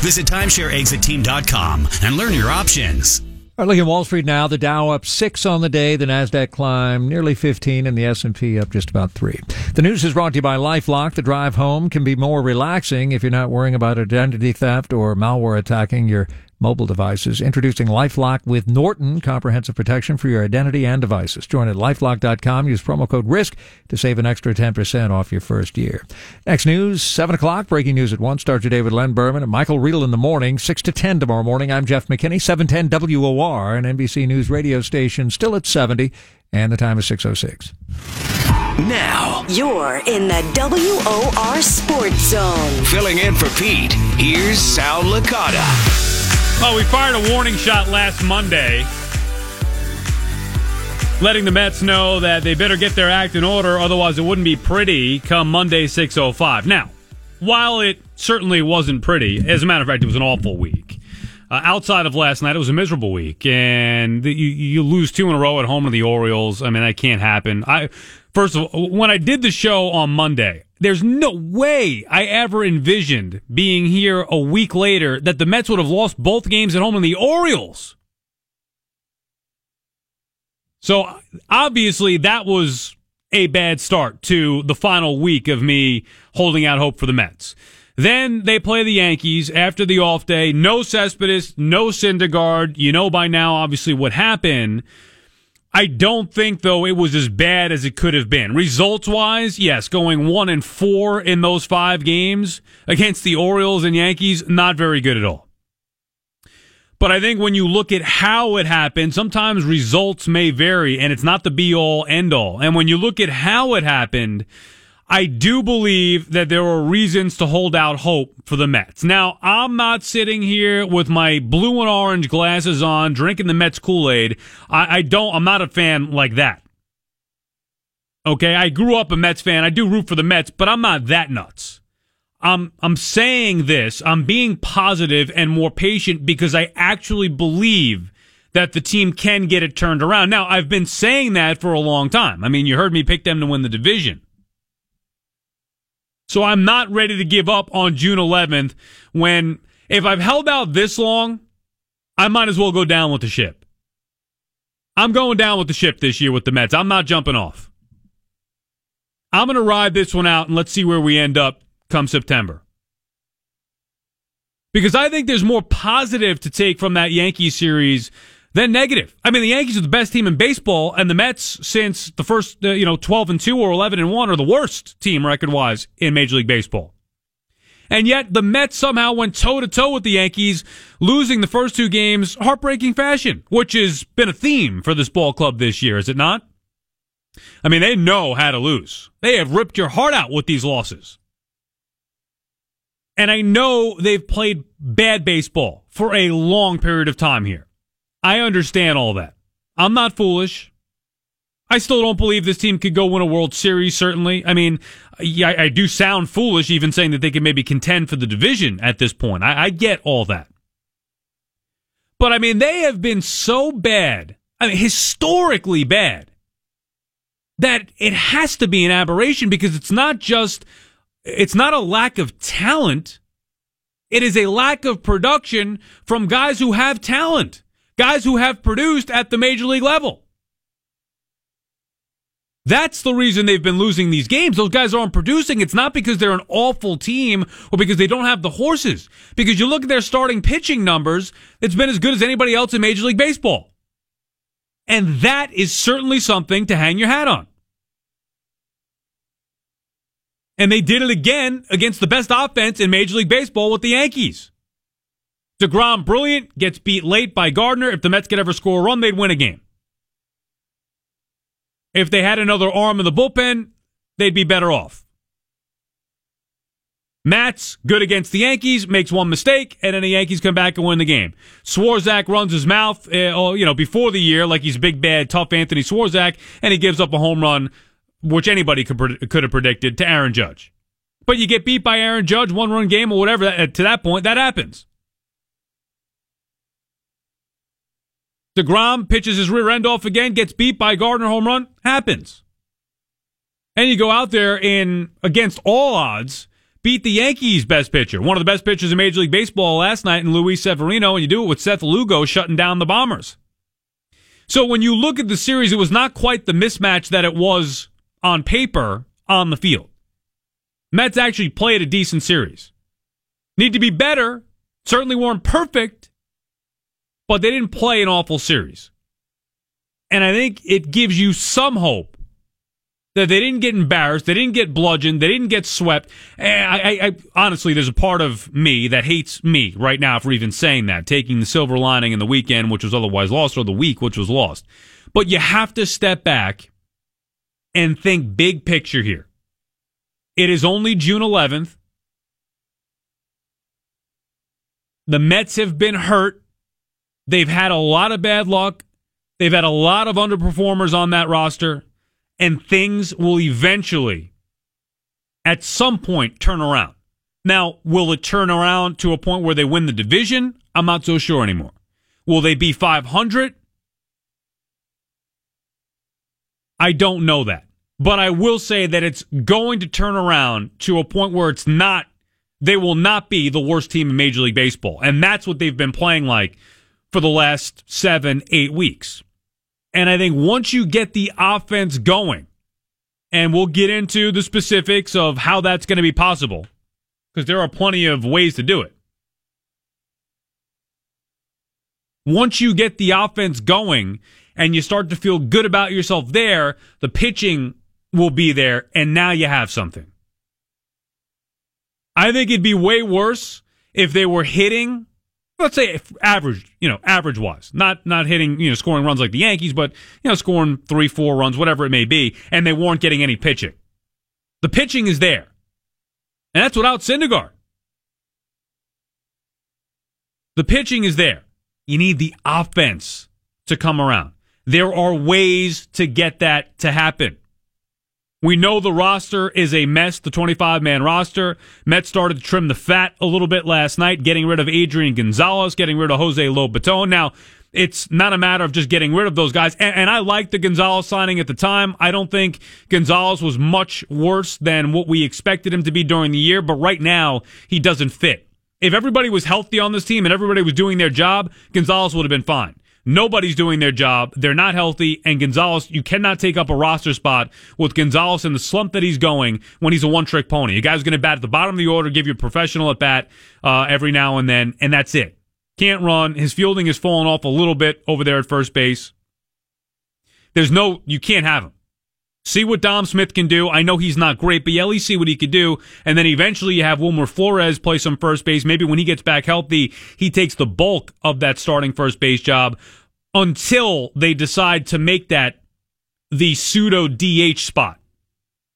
Visit timeshareexitteam.com and learn your options. All right, looking at Wall Street now. The Dow up six on the day. The Nasdaq climb nearly 15, and the S&P up just about three. The news is brought to you by LifeLock. The drive home can be more relaxing if you're not worrying about identity theft or malware attacking your mobile devices. Introducing LifeLock with Norton comprehensive protection for your identity and devices. Join at lifelock.com. Use promo code RISK to save an extra 10% off your first year. Next news, 7 o'clock. Breaking news at 1. Start your day with Len Berman and Michael Riedel in the morning. 6 to 10 tomorrow morning. I'm Jeff McKinney. 710 WOR, an NBC News radio station, still at 70. And the time is 606. Now, you're in the WOR Sports Zone. Filling in for Pete, here's Sal Licata. Well, we fired a warning shot last Monday, letting the Mets know that they better get their act in order, otherwise it wouldn't be pretty come Monday 6:05. Now, while it certainly wasn't pretty, as a matter of fact, it was an awful week. Uh, outside of last night, it was a miserable week, and the, you, you lose two in a row at home to the Orioles. I mean, that can't happen. I first of all, when I did the show on Monday, there's no way I ever envisioned being here a week later that the Mets would have lost both games at home in the Orioles. So obviously that was a bad start to the final week of me holding out hope for the Mets. Then they play the Yankees after the off day. No Cespedes, no Syndergaard. You know by now, obviously, what happened. I don't think though it was as bad as it could have been. Results wise, yes, going one and four in those five games against the Orioles and Yankees, not very good at all. But I think when you look at how it happened, sometimes results may vary and it's not the be all end all. And when you look at how it happened, I do believe that there are reasons to hold out hope for the Mets. Now, I'm not sitting here with my blue and orange glasses on, drinking the Mets Kool Aid. I, I don't, I'm not a fan like that. Okay, I grew up a Mets fan. I do root for the Mets, but I'm not that nuts. I'm I'm saying this. I'm being positive and more patient because I actually believe that the team can get it turned around. Now, I've been saying that for a long time. I mean, you heard me pick them to win the division. So I'm not ready to give up on June 11th when if I've held out this long, I might as well go down with the ship. I'm going down with the ship this year with the Mets. I'm not jumping off. I'm going to ride this one out and let's see where we end up come September. Because I think there's more positive to take from that Yankee series then negative. I mean, the Yankees are the best team in baseball, and the Mets, since the first, uh, you know, 12 and 2 or 11 and 1, are the worst team record wise in Major League Baseball. And yet the Mets somehow went toe to toe with the Yankees, losing the first two games heartbreaking fashion, which has been a theme for this ball club this year, is it not? I mean, they know how to lose. They have ripped your heart out with these losses. And I know they've played bad baseball for a long period of time here. I understand all that. I'm not foolish. I still don't believe this team could go win a World Series, certainly. I mean, I do sound foolish even saying that they could maybe contend for the division at this point. I, I get all that. But I mean, they have been so bad, I mean, historically bad, that it has to be an aberration because it's not just, it's not a lack of talent. It is a lack of production from guys who have talent guys who have produced at the major league level. That's the reason they've been losing these games. Those guys aren't producing. It's not because they're an awful team or because they don't have the horses. Because you look at their starting pitching numbers, it's been as good as anybody else in Major League Baseball. And that is certainly something to hang your hat on. And they did it again against the best offense in Major League Baseball with the Yankees. DeGrom, brilliant, gets beat late by Gardner. If the Mets could ever score a run, they'd win a game. If they had another arm in the bullpen, they'd be better off. Matz, good against the Yankees, makes one mistake, and then the Yankees come back and win the game. Swarzak runs his mouth, uh, you know, before the year like he's big, bad, tough Anthony Swarzak, and he gives up a home run, which anybody could, could have predicted, to Aaron Judge. But you get beat by Aaron Judge, one run game or whatever, to that point, that happens. DeGrom pitches his rear end off again, gets beat by Gardner home run. Happens. And you go out there in against all odds, beat the Yankees' best pitcher, one of the best pitchers in Major League Baseball last night, in Luis Severino, and you do it with Seth Lugo shutting down the Bombers. So when you look at the series, it was not quite the mismatch that it was on paper on the field. Mets actually played a decent series. Need to be better. Certainly weren't perfect, but they didn't play an awful series. And I think it gives you some hope that they didn't get embarrassed, they didn't get bludgeoned, they didn't get swept. I, I, I, honestly, there's a part of me that hates me right now for even saying that, taking the silver lining in the weekend, which was otherwise lost, or the week, which was lost. But you have to step back and think big picture here. It is only June 11th. The Mets have been hurt. They've had a lot of bad luck. They've had a lot of underperformers on that roster and things will eventually, at some point, turn around. Now, will it turn around to a point where they win the division? I'm not so sure anymore. Will they be 500? I don't know that. But I will say that it's going to turn around to a point where it's not, they will not be the worst team in Major League Baseball. And that's what they've been playing like for the last seven, eight weeks. And I think once you get the offense going, and we'll get into the specifics of how that's going to be possible, because there are plenty of ways to do it. Once you get the offense going and you start to feel good about yourself there, the pitching will be there, and now you have something. I think it'd be way worse if they were hitting let's say average, you know, average wise, not not hitting, you know, scoring runs like the Yankees, but you know, scoring three, four runs, whatever it may be, and they weren't getting any pitching. The pitching is there, and that's without Syndergaard. The pitching is there. You need the offense to come around. There are ways to get that to happen. We know the roster is a mess, the 25 man roster. Mets started to trim the fat a little bit last night, getting rid of Adrian Gonzalez, getting rid of Jose Lobaton. Now, it's not a matter of just getting rid of those guys. And, and I liked the Gonzalez signing at the time. I don't think Gonzalez was much worse than what we expected him to be during the year, but right now, he doesn't fit. If everybody was healthy on this team and everybody was doing their job, Gonzalez would have been fine. Nobody's doing their job. They're not healthy. And Gonzalez, you cannot take up a roster spot with Gonzalez in the slump that he's going when he's a one trick pony. A guy's going to bat at the bottom of the order, give you a professional at bat uh, every now and then, and that's it. Can't run. His fielding has fallen off a little bit over there at first base. There's no, you can't have him. See what Dom Smith can do. I know he's not great, but at least see what he could do. And then eventually you have Wilmer Flores play some first base. Maybe when he gets back healthy, he takes the bulk of that starting first base job until they decide to make that the pseudo DH spot.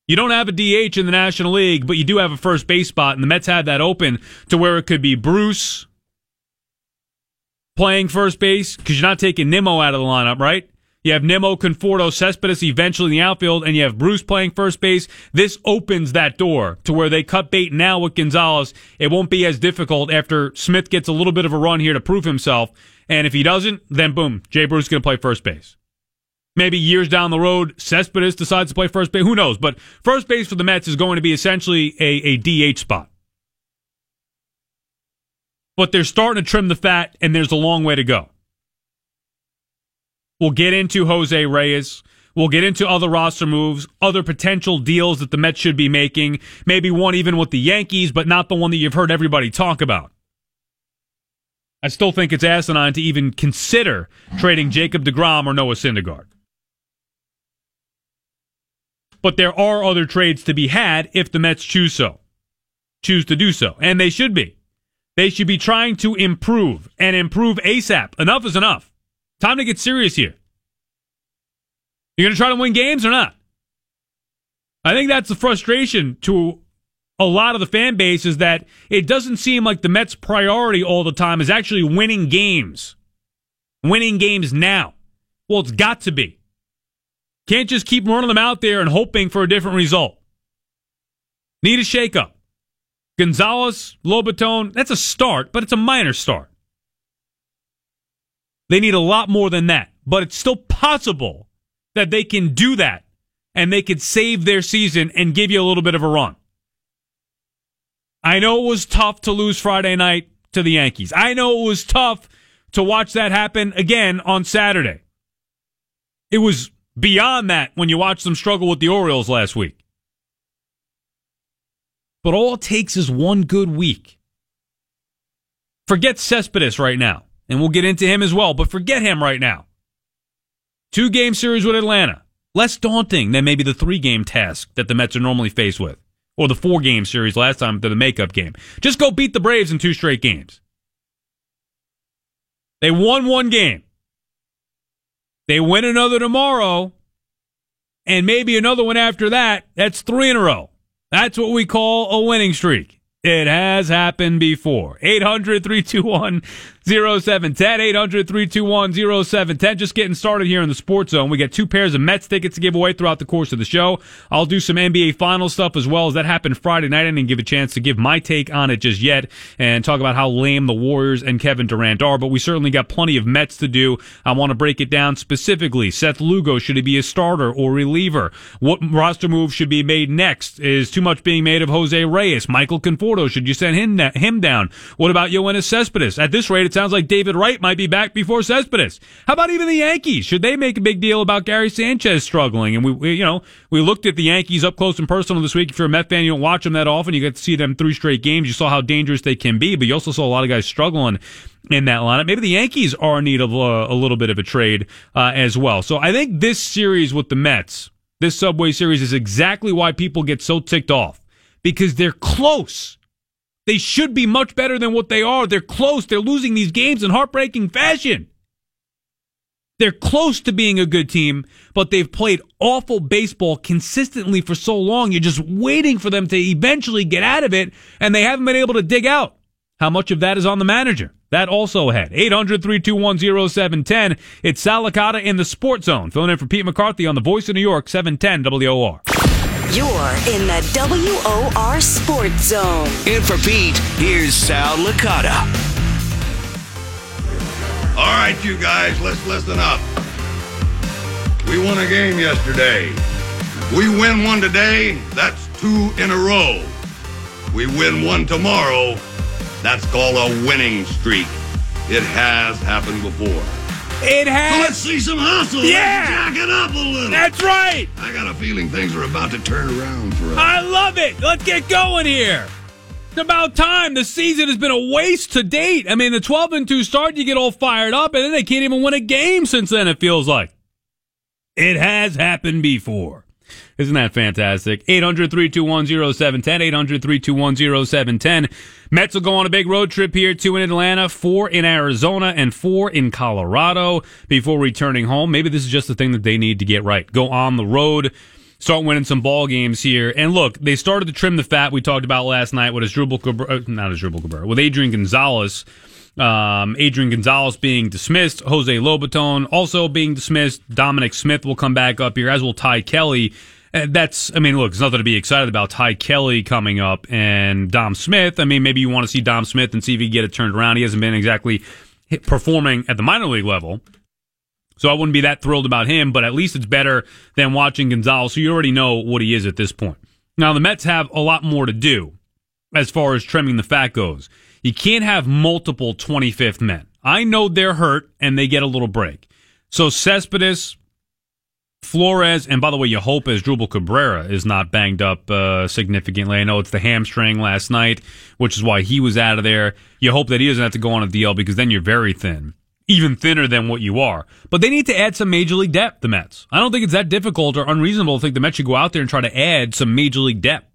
You don't have a DH in the National League, but you do have a first base spot, and the Mets had that open to where it could be Bruce playing first base because you're not taking Nimmo out of the lineup, right? You have Nimmo, Conforto, Cespedes eventually in the outfield, and you have Bruce playing first base. This opens that door to where they cut bait now with Gonzalez. It won't be as difficult after Smith gets a little bit of a run here to prove himself. And if he doesn't, then boom, Jay Bruce is going to play first base. Maybe years down the road, Cespedes decides to play first base. Who knows? But first base for the Mets is going to be essentially a, a DH spot. But they're starting to trim the fat, and there's a long way to go. We'll get into Jose Reyes. We'll get into other roster moves, other potential deals that the Mets should be making. Maybe one even with the Yankees, but not the one that you've heard everybody talk about. I still think it's asinine to even consider trading Jacob DeGrom or Noah Syndergaard. But there are other trades to be had if the Mets choose so. Choose to do so. And they should be. They should be trying to improve and improve ASAP. Enough is enough. Time to get serious here. You're going to try to win games or not? I think that's the frustration to a lot of the fan base is that it doesn't seem like the Mets' priority all the time is actually winning games. Winning games now. Well, it's got to be. Can't just keep running them out there and hoping for a different result. Need a shakeup. Gonzalez, Lobaton, that's a start, but it's a minor start. They need a lot more than that, but it's still possible that they can do that and they could save their season and give you a little bit of a run. I know it was tough to lose Friday night to the Yankees. I know it was tough to watch that happen again on Saturday. It was beyond that when you watched them struggle with the Orioles last week. But all it takes is one good week. Forget Cespedes right now, and we'll get into him as well, but forget him right now. Two game series with Atlanta. Less daunting than maybe the three game task that the Mets are normally faced with, or the four game series last time to the makeup game. Just go beat the Braves in two straight games. They won one game. They win another tomorrow, and maybe another one after that. That's three in a row. That's what we call a winning streak. It has happened before. 800 321 0710. 800 321 0710. Just getting started here in the Sports Zone. We got two pairs of Mets tickets to give away throughout the course of the show. I'll do some NBA final stuff as well as that happened Friday night. I didn't give a chance to give my take on it just yet and talk about how lame the Warriors and Kevin Durant are, but we certainly got plenty of Mets to do. I want to break it down specifically. Seth Lugo, should he be a starter or reliever? What roster move should be made next? Is too much being made of Jose Reyes? Michael Conforto should you send him, him down? What about Yoenis Cespedes? At this rate, it sounds like David Wright might be back before Cespedes. How about even the Yankees? Should they make a big deal about Gary Sanchez struggling? And we, we you know, we looked at the Yankees up close and personal this week. If you're a Met fan, you don't watch them that often. You get to see them three straight games. You saw how dangerous they can be, but you also saw a lot of guys struggling in that lineup. Maybe the Yankees are in need of uh, a little bit of a trade uh, as well. So I think this series with the Mets, this Subway Series, is exactly why people get so ticked off because they're close. They should be much better than what they are. They're close. They're losing these games in heartbreaking fashion. They're close to being a good team, but they've played awful baseball consistently for so long. You're just waiting for them to eventually get out of it, and they haven't been able to dig out. How much of that is on the manager? That also ahead. 800 321 0710. It's Sal Licata in the Sports Zone. Filling in for Pete McCarthy on the Voice of New York, 710 WOR. You're in the WOR Sports Zone. In for Pete, here's Sal Licata. All right, you guys, let's listen up. We won a game yesterday. We win one today, that's two in a row. We win one tomorrow, that's called a winning streak. It has happened before. It has. Let's see some hustle. Yeah. Let's jack it up a little. That's right. I got a feeling things are about to turn around for us. I love it. Let's get going here. It's about time. The season has been a waste to date. I mean, the 12 and 2 start, you get all fired up, and then they can't even win a game since then, it feels like. It has happened before. Isn't that fantastic? 800 321 0710. 800 321 0710. Mets will go on a big road trip here two in Atlanta, four in Arizona, and four in Colorado before returning home. Maybe this is just the thing that they need to get right. Go on the road, start winning some ball games here. And look, they started to trim the fat we talked about last night with Asdrubal Cabrera, not Asdrubal Cabrera, with Adrian Gonzalez. Um, Adrian Gonzalez being dismissed, Jose Lobaton also being dismissed. Dominic Smith will come back up here, as will Ty Kelly. And that's, I mean, look, there's nothing to be excited about. Ty Kelly coming up and Dom Smith. I mean, maybe you want to see Dom Smith and see if he can get it turned around. He hasn't been exactly performing at the minor league level. So I wouldn't be that thrilled about him, but at least it's better than watching Gonzalez. So you already know what he is at this point. Now, the Mets have a lot more to do as far as trimming the fat goes. You can't have multiple 25th men. I know they're hurt and they get a little break. So Cespedes, Flores, and by the way, you hope Asdrubal Cabrera is not banged up uh, significantly. I know it's the hamstring last night, which is why he was out of there. You hope that he doesn't have to go on a DL because then you're very thin, even thinner than what you are. But they need to add some major league depth. The Mets. I don't think it's that difficult or unreasonable to think the Mets should go out there and try to add some major league depth.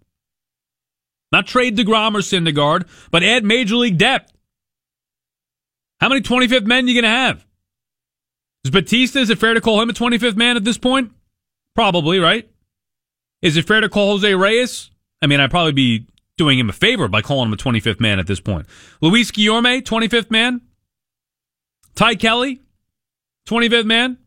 Not trade DeGrom or Syndergaard, but add major league depth. How many 25th men are you going to have? Is Bautista, is it fair to call him a 25th man at this point? Probably, right? Is it fair to call Jose Reyes? I mean, I'd probably be doing him a favor by calling him a 25th man at this point. Luis Guillorme, 25th man. Ty Kelly, 25th man.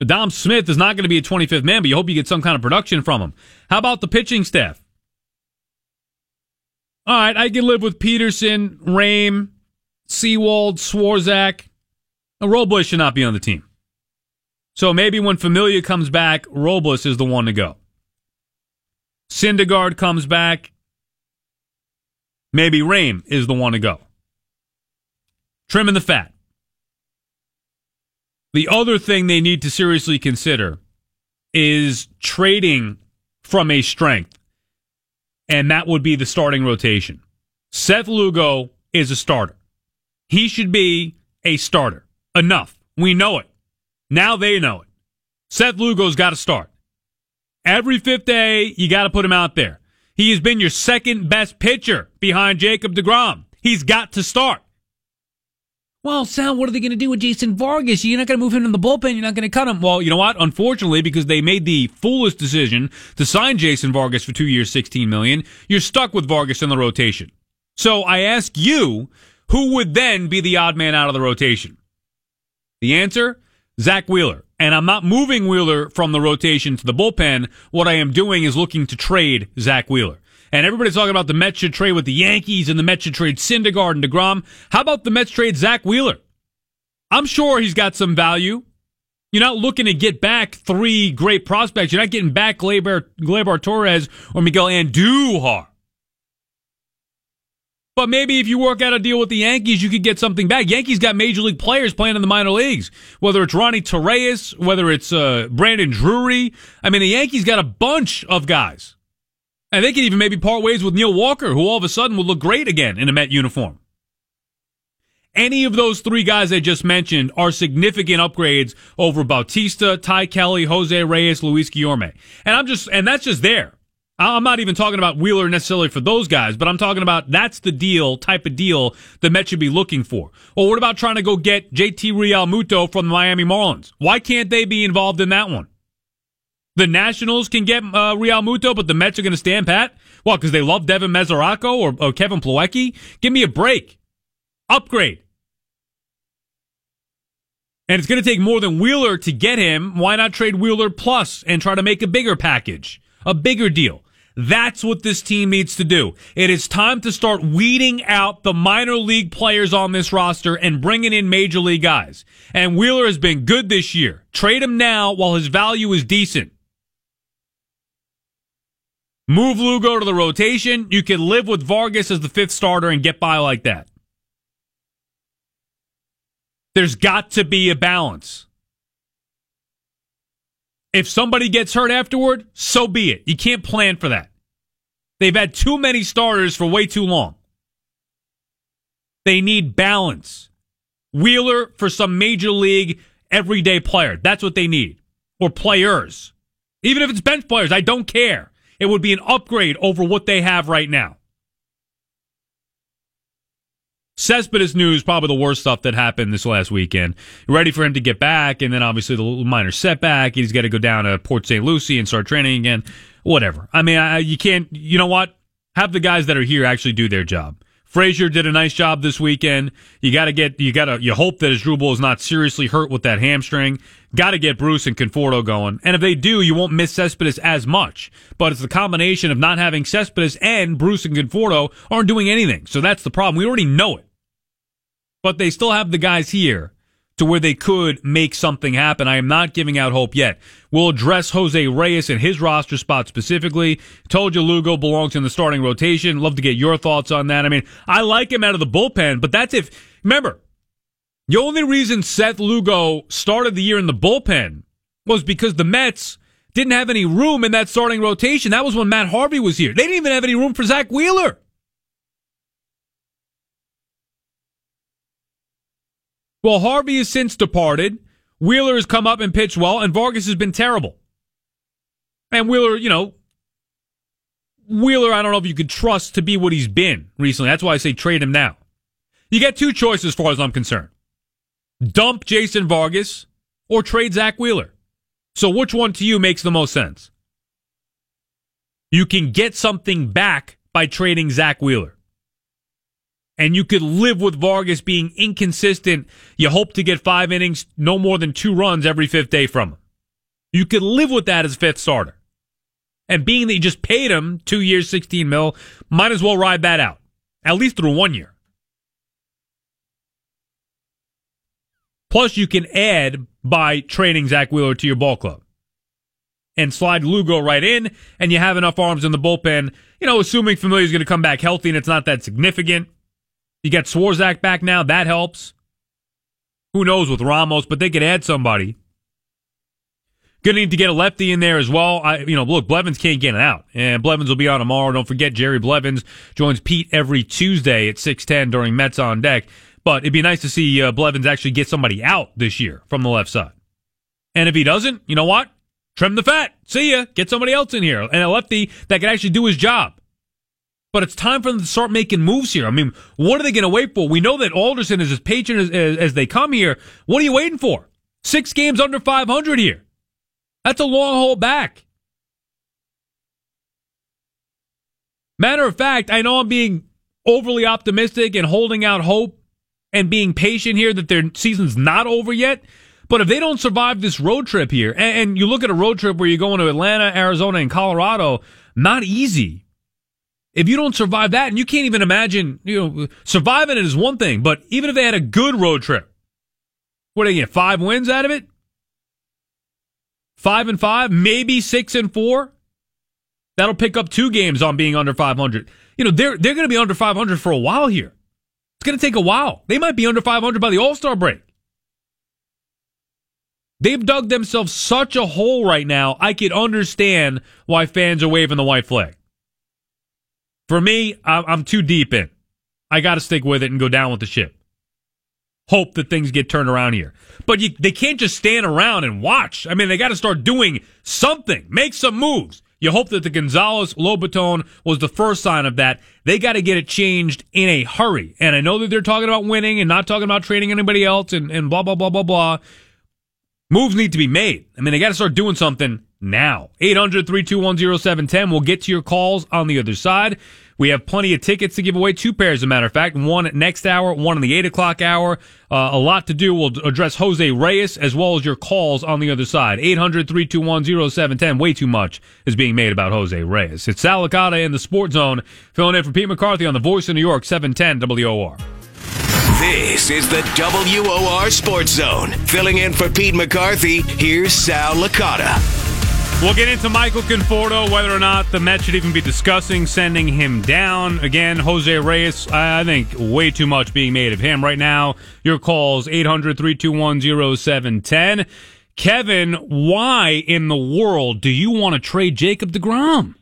Dom Smith is not going to be a 25th man, but you hope you get some kind of production from him. How about the pitching staff? All right, I can live with Peterson, Rame, Sewald, Swarzak. Robles should not be on the team. So maybe when Familia comes back, Robles is the one to go. Syndergaard comes back. Maybe Rame is the one to go. Trimming the fat. The other thing they need to seriously consider is trading from a strength, and that would be the starting rotation. Seth Lugo is a starter. He should be a starter. Enough. We know it. Now they know it. Seth Lugo's got to start. Every fifth day, you got to put him out there. He has been your second best pitcher behind Jacob DeGrom. He's got to start. Well, Sal, what are they going to do with Jason Vargas? You're not going to move him in the bullpen. You're not going to cut him. Well, you know what? Unfortunately, because they made the foolish decision to sign Jason Vargas for two years, 16 million, you're stuck with Vargas in the rotation. So I ask you, who would then be the odd man out of the rotation? The answer? Zack Wheeler. And I'm not moving Wheeler from the rotation to the bullpen. What I am doing is looking to trade Zack Wheeler. And everybody's talking about the Mets should trade with the Yankees and the Mets should trade Syndergaard and DeGrom. How about the Mets trade Zack Wheeler? I'm sure he's got some value. You're not looking to get back three great prospects. You're not getting back Gleyber, Gleyber Torres or Miguel Andujar. But maybe if you work out a deal with the Yankees, you could get something back. Yankees got major league players playing in the minor leagues, whether it's Ronnie Tellez, whether it's uh, Brandon Drury. I mean, the Yankees got a bunch of guys. And they could even maybe part ways with Neil Walker, who all of a sudden would look great again in a Met uniform. Any of those three guys I just mentioned are significant upgrades over Bautista, Ty Kelly, Jose Reyes, Luis Guillorme. And I'm just, and that's just there. I'm not even talking about Wheeler necessarily for those guys, but I'm talking about that's the deal, type of deal the Mets should be looking for. Or what about trying to go get JT Realmuto from the Miami Marlins? Why can't they be involved in that one? The Nationals can get uh, Realmuto, but the Mets are going to stand pat? Well, because they love Devin Mesoraco or, or Kevin Plawecki? Give me a break. Upgrade. And it's going to take more than Wheeler to get him. Why not trade Wheeler plus and try to make a bigger package, a bigger deal? That's what this team needs to do. It is time to start weeding out the minor league players on this roster and bringing in major league guys. And Wheeler has been good this year. Trade him now while his value is decent. Move Lugo to the rotation. You can live with Vargas as the fifth starter and get by like that. There's got to be a balance. If somebody gets hurt afterward, so be it. You can't plan for that. They've had too many starters for way too long. They need balance. Wheeler for some major league everyday player. That's what they need. Or players. Even if it's bench players, I don't care. It would be an upgrade over what they have right now. Cespedes news, probably the worst stuff that happened this last weekend. Ready for him to get back, and then obviously the minor setback. He's got to go down to Port St. Lucie and start training again. Whatever. I mean, I, you can't, you know what? Have the guys that are here actually do their job. Frazier did a nice job this weekend. You got to get, you got to, you hope that Asdrubal is not seriously hurt with that hamstring. Got to get Bruce and Conforto going. And if they do, you won't miss Cespedes as much. But it's the combination of not having Cespedes and Bruce and Conforto aren't doing anything. So that's the problem. We already know it. But they still have the guys here to where they could make something happen. I am not giving out hope yet. We'll address Jose Reyes and his roster spot specifically. Told you Lugo belongs in the starting rotation. Love to get your thoughts on that. I mean, I like him out of the bullpen, but that's if, remember, the only reason Seth Lugo started the year in the bullpen was because the Mets didn't have any room in that starting rotation. That was when Matt Harvey was here. They didn't even have any room for Zack Wheeler. Well, Harvey has since departed. Wheeler has come up and pitched well, and Vargas has been terrible. And Wheeler, you know, Wheeler, I don't know if you could trust to be what he's been recently. That's why I say trade him now. You get two choices as far as I'm concerned. Dump Jason Vargas or trade Zack Wheeler. So which one to you makes the most sense? You can get something back by trading Zack Wheeler and you could live with Vargas being inconsistent. You hope to get five innings, no more than two runs every fifth day from him. You could live with that as fifth starter. And being that you just paid him two years, 16 mil, might as well ride that out, at least through one year. Plus, you can add by trading Zack Wheeler to your ball club. and slide Lugo right in, and you have enough arms in the bullpen. You know, assuming Familia is going to come back healthy and it's not that significant. You get Swarzak back now, that helps. Who knows with Ramos, but they could add somebody. Gonna need to get a lefty in there as well. I, you know, look, Blevins can't get it out, and Blevins will be on tomorrow. Don't forget, Jerry Blevins joins Pete every Tuesday at six ten during Mets on deck. But it'd be nice to see uh, Blevins actually get somebody out this year from the left side. And if he doesn't, you know what? Trim the fat. See ya. Get somebody else in here, and a lefty that can actually do his job. But it's time for them to start making moves here. I mean, what are they going to wait for? We know that Alderson is as patient as, as, they come here. What are you waiting for? Six games under 500 here. That's a long hold back. Matter of fact, I know I'm being overly optimistic and holding out hope and being patient here that their season's not over yet. But if they don't survive this road trip here, and, and you look at a road trip where you're going to Atlanta, Arizona, and Colorado, not easy. If you don't survive that, and you can't even imagine, you know, surviving it is one thing, but even if they had a good road trip, what do they get? Five wins out of it? Five and five, maybe six and four. That'll pick up two games on being under 500. You know, they're, they're going to be under 500 for a while here. It's going to take a while. They might be under 500 by the All Star break. They've dug themselves such a hole right now. I could understand why fans are waving the white flag. For me, I'm too deep in. I got to stick with it and go down with the ship. Hope that things get turned around here. But you, they can't just stand around and watch. I mean, they got to start doing something, make some moves. You hope that the Gonzalez Lobaton was the first sign of that. They got to get it changed in a hurry. And I know that they're talking about winning and not talking about trading anybody else and, and blah, blah, blah, blah, blah. Moves need to be made. I mean, they got to start doing something now. 800 321 0710. We'll get to your calls on the other side. We have plenty of tickets to give away, two pairs, as a matter of fact. One next hour, one in the 8 o'clock hour. Uh, a lot to do. We'll address Jose Reyes as well as your calls on the other side. 800 321 0710. Way too much is being made about Jose Reyes. It's Sal Licata in the Sports Zone, filling in for Pete McCarthy on the Voice of New York, 710 WOR. This is the WOR Sports Zone. Filling in for Pete McCarthy, here's Sal Licata. We'll get into Michael Conforto, whether or not the Mets should even be discussing sending him down. Again, Jose Reyes, I think way too much being made of him right now. Your calls, 800 321 0710. Kevin, why in the world do you want to trade Jacob DeGrom?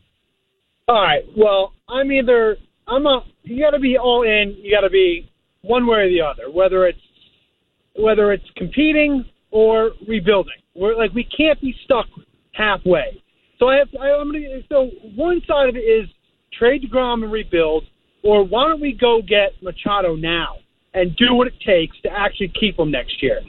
All right. Well, I'm either, I'm a, you got to be all in, you got to be one way or the other, whether it's, whether it's competing or rebuilding. We're like, we can't be stuck halfway. So I have I, I'm gonna, so one side of it is trade Degrom and rebuild, or why don't we go get Machado now and do what it takes to actually keep him next year?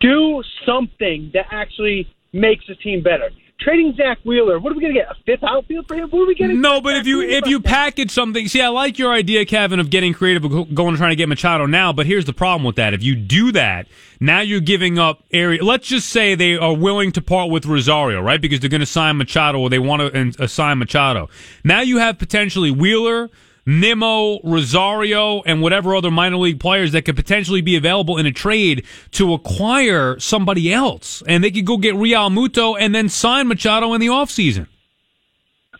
Do something that actually makes the team better trading Zack Wheeler. What are we going to get? A fifth outfield for him? What are we getting? No, but if you if you package something, see, I like your idea, Kevin, of getting creative, going and trying to get Machado now. But here's the problem with that: if you do that, now you're giving up area. Let's just say they are willing to part with Rosario, right? Because they're going to sign Machado, or they want to assign uh, Machado. Now you have potentially Wheeler. Nimmo, Rosario, and whatever other minor league players that could potentially be available in a trade to acquire somebody else. And they could go get Realmuto and then sign Machado in the offseason.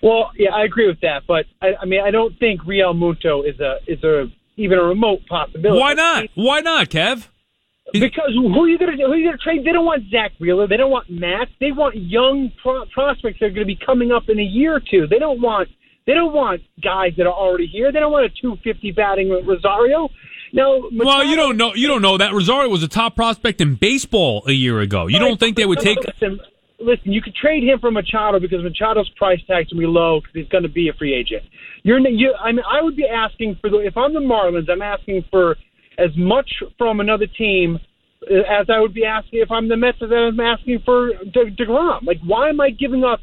Well, yeah, I agree with that, but I, I mean, I don't think Realmuto is a is a even a remote possibility. Why not? Why not, Kev? Because who are you going to who are you going to trade? They don't want Zack Wheeler. They don't want Matt. They want young pro- prospects that are going to be coming up in a year or two. They don't want they don't want guys that are already here. They don't want a 250 batting Rosario. No, Machado, well, you don't know. You don't know that Rosario was a top prospect in baseball a year ago. You don't think they would take? Listen, listen, you could trade him for Machado because Machado's price tag's gonna be low because he's going to be a free agent. You're, you, I mean, I would be asking for the. If I'm the Marlins, I'm asking for as much from another team uh, as I would be asking if I'm the Mets. As I'm asking for De- Degrom. Like, why am I giving up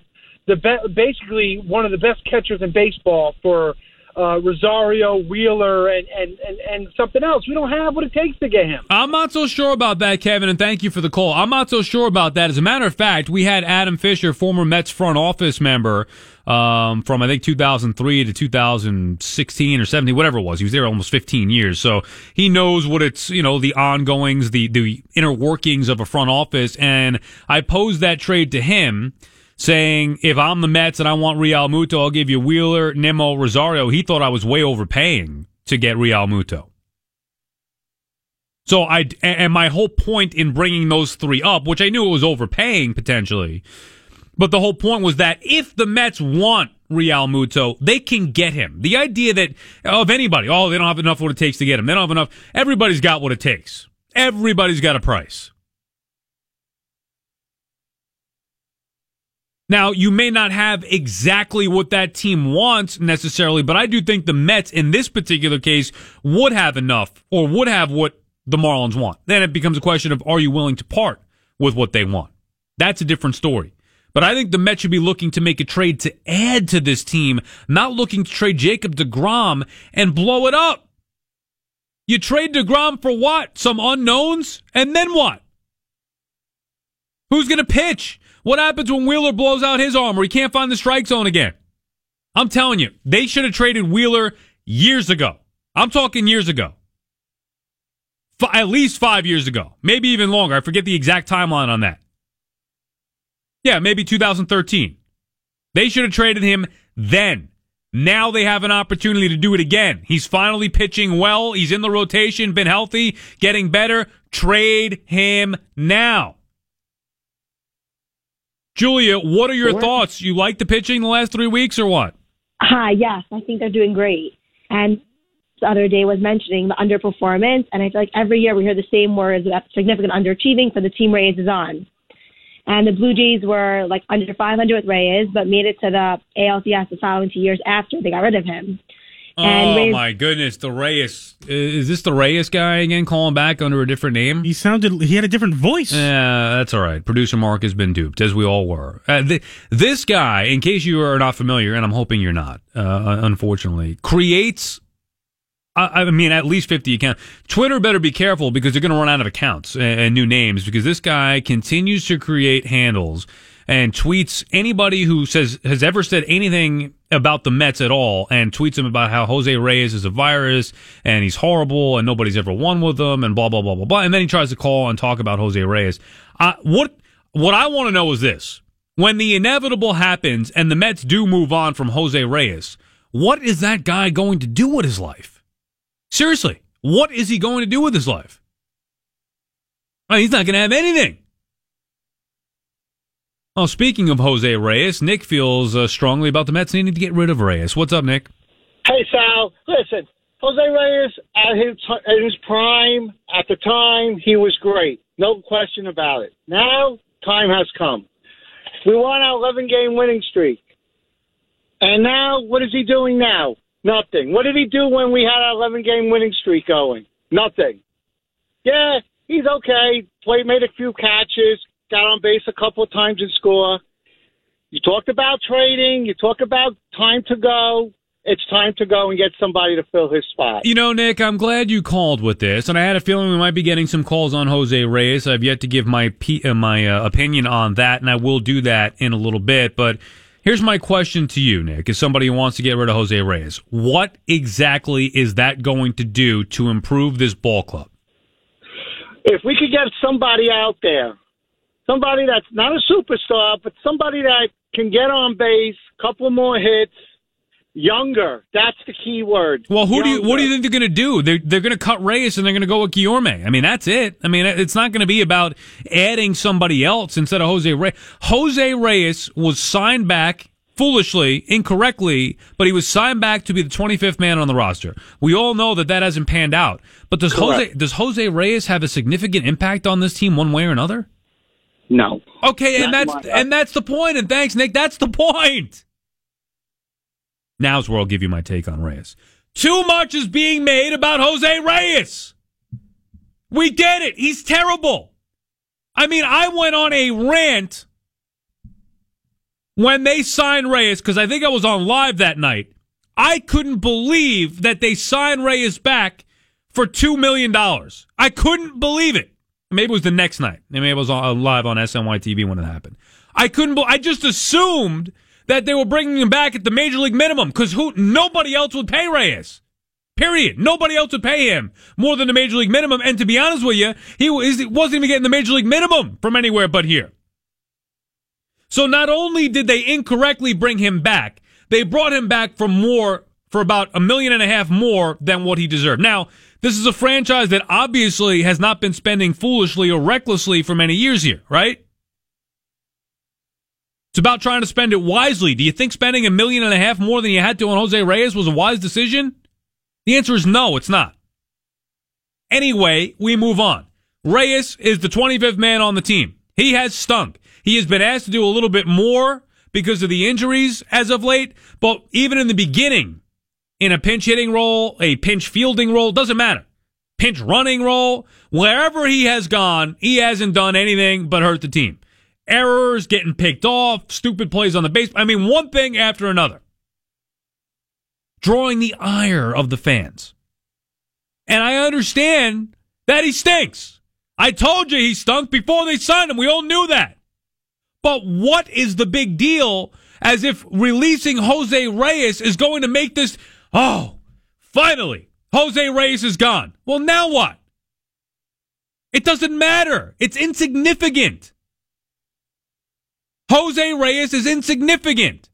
the be- basically one of the best catchers in baseball for uh, Rosario, Wheeler, and, and, and, and something else. We don't have what it takes to get him. I'm not so sure about that, Kevin, and thank you for the call. I'm not so sure about that. As a matter of fact, we had Adam Fisher, former Mets front office member, um, from I think 2003 to 2016 or 17, whatever it was. He was there almost 15 years, so he knows what it's you know the ongoings, the the inner workings of a front office. And I posed that trade to him saying if I'm the Mets and I want Realmuto, I'll give you Wheeler, Nimmo, Rosario. He thought I was way overpaying to get Realmuto. So I and my whole point in bringing those three up, which I knew it was overpaying potentially, but the whole point was that if the Mets want Realmuto, they can get him. The idea that of anybody, oh, they don't have enough what it takes to get him. They don't have enough. Everybody's got what it takes. Everybody's got a price. Now, you may not have exactly what that team wants necessarily, but I do think the Mets in this particular case would have enough or would have what the Marlins want. Then it becomes a question of are you willing to part with what they want? That's a different story. But I think the Mets should be looking to make a trade to add to this team, not looking to trade Jacob DeGrom and blow it up. You trade DeGrom for what? Some unknowns? And then what? Who's going to pitch? What happens when Wheeler blows out his arm or he can't find the strike zone again? I'm telling you, they should have traded Wheeler years ago. I'm talking years ago. F- at least five years ago, maybe even longer. I forget the exact timeline on that. Yeah, maybe 2013. They should have traded him then. Now they have an opportunity to do it again. He's finally pitching well. He's in the rotation, been healthy, getting better. Trade him now. Julia, what are your Sure. thoughts? You like the pitching the last three weeks or what? Hi, yes, I think they're doing great. And the other day was mentioning the underperformance, and I feel like every year we hear the same words about significant underachieving for the team Reyes is on. And the Blue Jays were like under 500 with Reyes, but made it to the ALCS the following two years after they got rid of him. And oh Reyes- my goodness, the Reyes. Is this the Reyes guy again calling back under a different name? He sounded. He had a different voice. Yeah, that's all right. Producer Mark has been duped, as we all were. Uh, th- this guy, in case you are not familiar, and I'm hoping you're not, uh, unfortunately, creates. I I mean, at least 50 accounts. Twitter better be careful because they're going to run out of accounts and, and new names because this guy continues to create handles and tweets anybody who says has ever said anything about the Mets at all and tweets him about how Jose Reyes is a virus and he's horrible and nobody's ever won with him and blah blah blah blah blah. And then he tries to call and talk about Jose Reyes. What what I want to know is this: when the inevitable happens and the Mets do move on from Jose Reyes, what is that guy going to do with his life? Seriously, what is he going to do with his life? I mean, he's not going to have anything. Oh, speaking of Jose Reyes, Nick feels uh, strongly about the Mets needing to get rid of Reyes. What's up, Nick? Hey Sal, listen, Jose Reyes at his at his prime at the time he was great, no question about it. Now time has come. We won our 11 game winning streak, and now what is he doing now? Nothing. What did he do when we had our 11 game winning streak going? Nothing. Yeah, he's okay. Played, made a few catches, got on base a couple of times and score. You talked about trading. You talk about time to go. It's time to go and get somebody to fill his spot. You know, Nick, I'm glad you called with this, and I had a feeling we might be getting some calls on Jose Reyes. I've yet to give my pe- uh, my uh, opinion on that, and I will do that in a little bit. But here's my question to you, Nick: as somebody who wants to get rid of Jose Reyes, what exactly is that going to do to improve this ball club? If we could get somebody out there, somebody that's not a superstar, but somebody that can get on base, couple more hits, younger. That's the key word. Well, who do you what do you think they're going to do? They're they're going to cut Reyes and they're going to go with Guillorme. I mean, that's it. I mean, it's not going to be about adding somebody else instead of Jose Reyes. Jose Reyes was signed back foolishly, incorrectly, but he was signed back to be the 25th man on the roster. We all know that that hasn't panned out. But does Jose does Jose Reyes have a significant impact on this team one way or another? No. Okay, and Not that's my- and that's the point. And thanks, Nick. That's the point. Now's where I'll give you my take on Reyes. Too much is being made about Jose Reyes. We get it. He's terrible. I mean, I went on a rant when they signed Reyes because I think I was on live that night. I couldn't believe that they signed Reyes back for $2 million. I couldn't believe it. Maybe it was the next night. Maybe it was on, uh, live on SNY TV when it happened. I couldn't. I just assumed that they were bringing him back at the major league minimum because who? Nobody else would pay Reyes. Period. Nobody else would pay him more than the major league minimum. And to be honest with you, he wasn't even getting the major league minimum from anywhere but here. So not only did they incorrectly bring him back, they brought him back for more, for about a million and a half more than what he deserved. Now, this is a franchise that obviously has not been spending foolishly or recklessly for many years here, right? It's about trying to spend it wisely. Do you think spending a million and a half more than you had to on Jose Reyes was a wise decision? The answer is no, it's not. Anyway, we move on. Reyes is the 25th man on the team. He has stunk. He has been asked to do a little bit more because of the injuries as of late, but even in the beginning, in a pinch hitting role, a pinch fielding role, doesn't matter. Pinch running role, wherever he has gone, he hasn't done anything but hurt the team. Errors, getting picked off, stupid plays on the base. I mean, one thing after another. Drawing the ire of the fans. And I understand that he stinks. I told you he stunk before they signed him. We all knew that. But what is the big deal as if releasing Jose Reyes is going to make this, oh, finally, Jose Reyes is gone. Well, now what? It doesn't matter. It's insignificant. Jose Reyes is insignificant.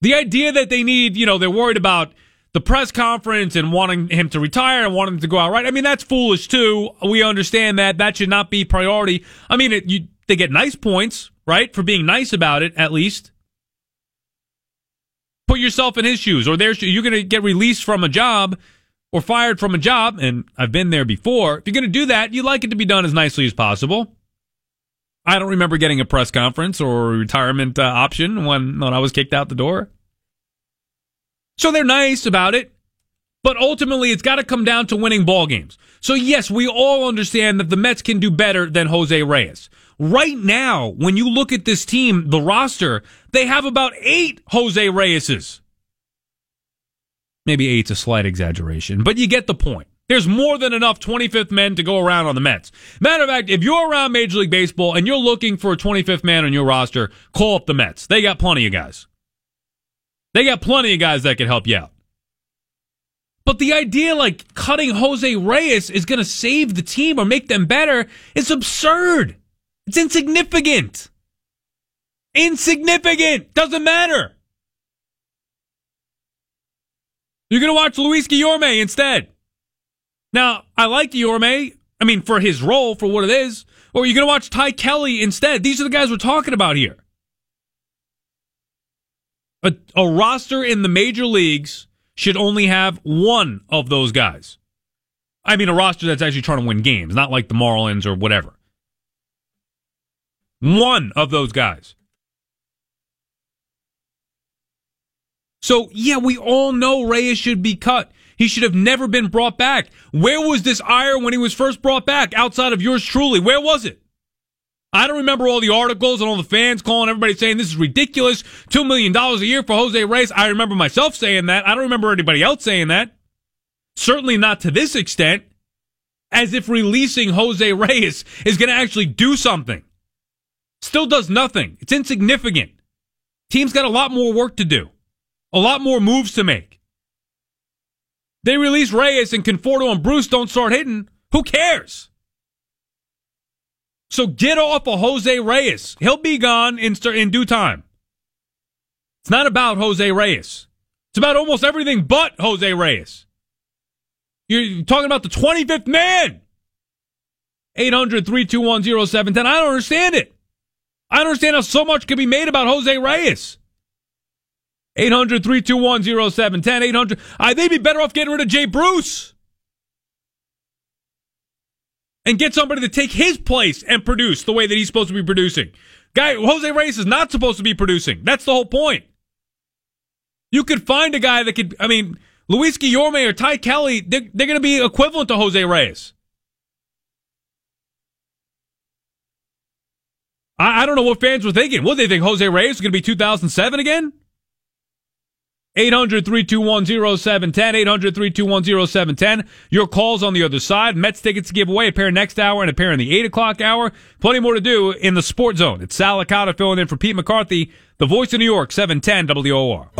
The idea that they need, you know, they're worried about the press conference and wanting him to retire and wanting him to go out right. I mean, that's foolish too. We understand that. That should not be priority. I mean, it, you, they get nice points, right? For being nice about it, at least. Put yourself in his shoes, or there's you're going to get released from a job or fired from a job, and I've been there before. If you're going to do that, you like it to be done as nicely as possible. I don't remember getting a press conference or retirement uh, option when when I was kicked out the door. So they're nice about it, but ultimately it's got to come down to winning ball games. So yes, we all understand that the Mets can do better than Jose Reyes. Right now, when you look at this team, the roster, they have about eight Jose Reyeses. Maybe eight's a slight exaggeration, but you get the point. There's more than enough 25th men to go around on the Mets. Matter of fact, if you're around Major League Baseball and you're looking for a 25th man on your roster, call up the Mets. They got plenty of guys. They got plenty of guys that can help you out. But the idea like cutting Jose Reyes is going to save the team or make them better is absurd. It's insignificant. Insignificant. Doesn't matter. You're going to watch Luis Guillorme instead. Now, I like Guillorme. I mean, for his role, for what it is. Or you're going to watch Ty Kelly instead. These are the guys we're talking about here. A, a roster in the major leagues should only have one of those guys. I mean, a roster that's actually trying to win games, not like the Marlins or whatever. One of those guys. So, yeah, we all know Reyes should be cut. He should have never been brought back. Where was this ire when he was first brought back outside of yours truly? Where was it? I don't remember all the articles and all the fans calling everybody saying this is ridiculous. $2 million a year for Jose Reyes. I remember myself saying that. I don't remember anybody else saying that. Certainly not to this extent. As if releasing Jose Reyes is going to actually do something. Still does nothing. It's insignificant. Team's got a lot more work to do. A lot more moves to make. They release Reyes and Conforto and Bruce don't start hitting. Who cares? So get off of Jose Reyes. He'll be gone in, in due time. It's not about Jose Reyes. It's about almost everything but Jose Reyes. You're talking about the 25th man. 800 321 0710. I don't understand it. I don't understand how so much can be made about Jose Reyes. 800 321 0710. 800. Uh, they'd be better off getting rid of Jay Bruce and get somebody to take his place and produce the way that he's supposed to be producing. Guy, Jose Reyes is not supposed to be producing. That's the whole point. You could find a guy that could, I mean, Luis Guillorme or Ty Kelly, they're, they're going to be equivalent to Jose Reyes. I, I don't know what fans were thinking. What they think Jose Reyes is going to be 2007 again? 800 321 0710. 800 321 0710. Your calls on the other side. Mets tickets to give away. A pair next hour and a pair in the 8 o'clock hour. Plenty more to do in the Sports Zone. It's Sal Licata filling in for Pete McCarthy, the voice of New York, 710 WOR.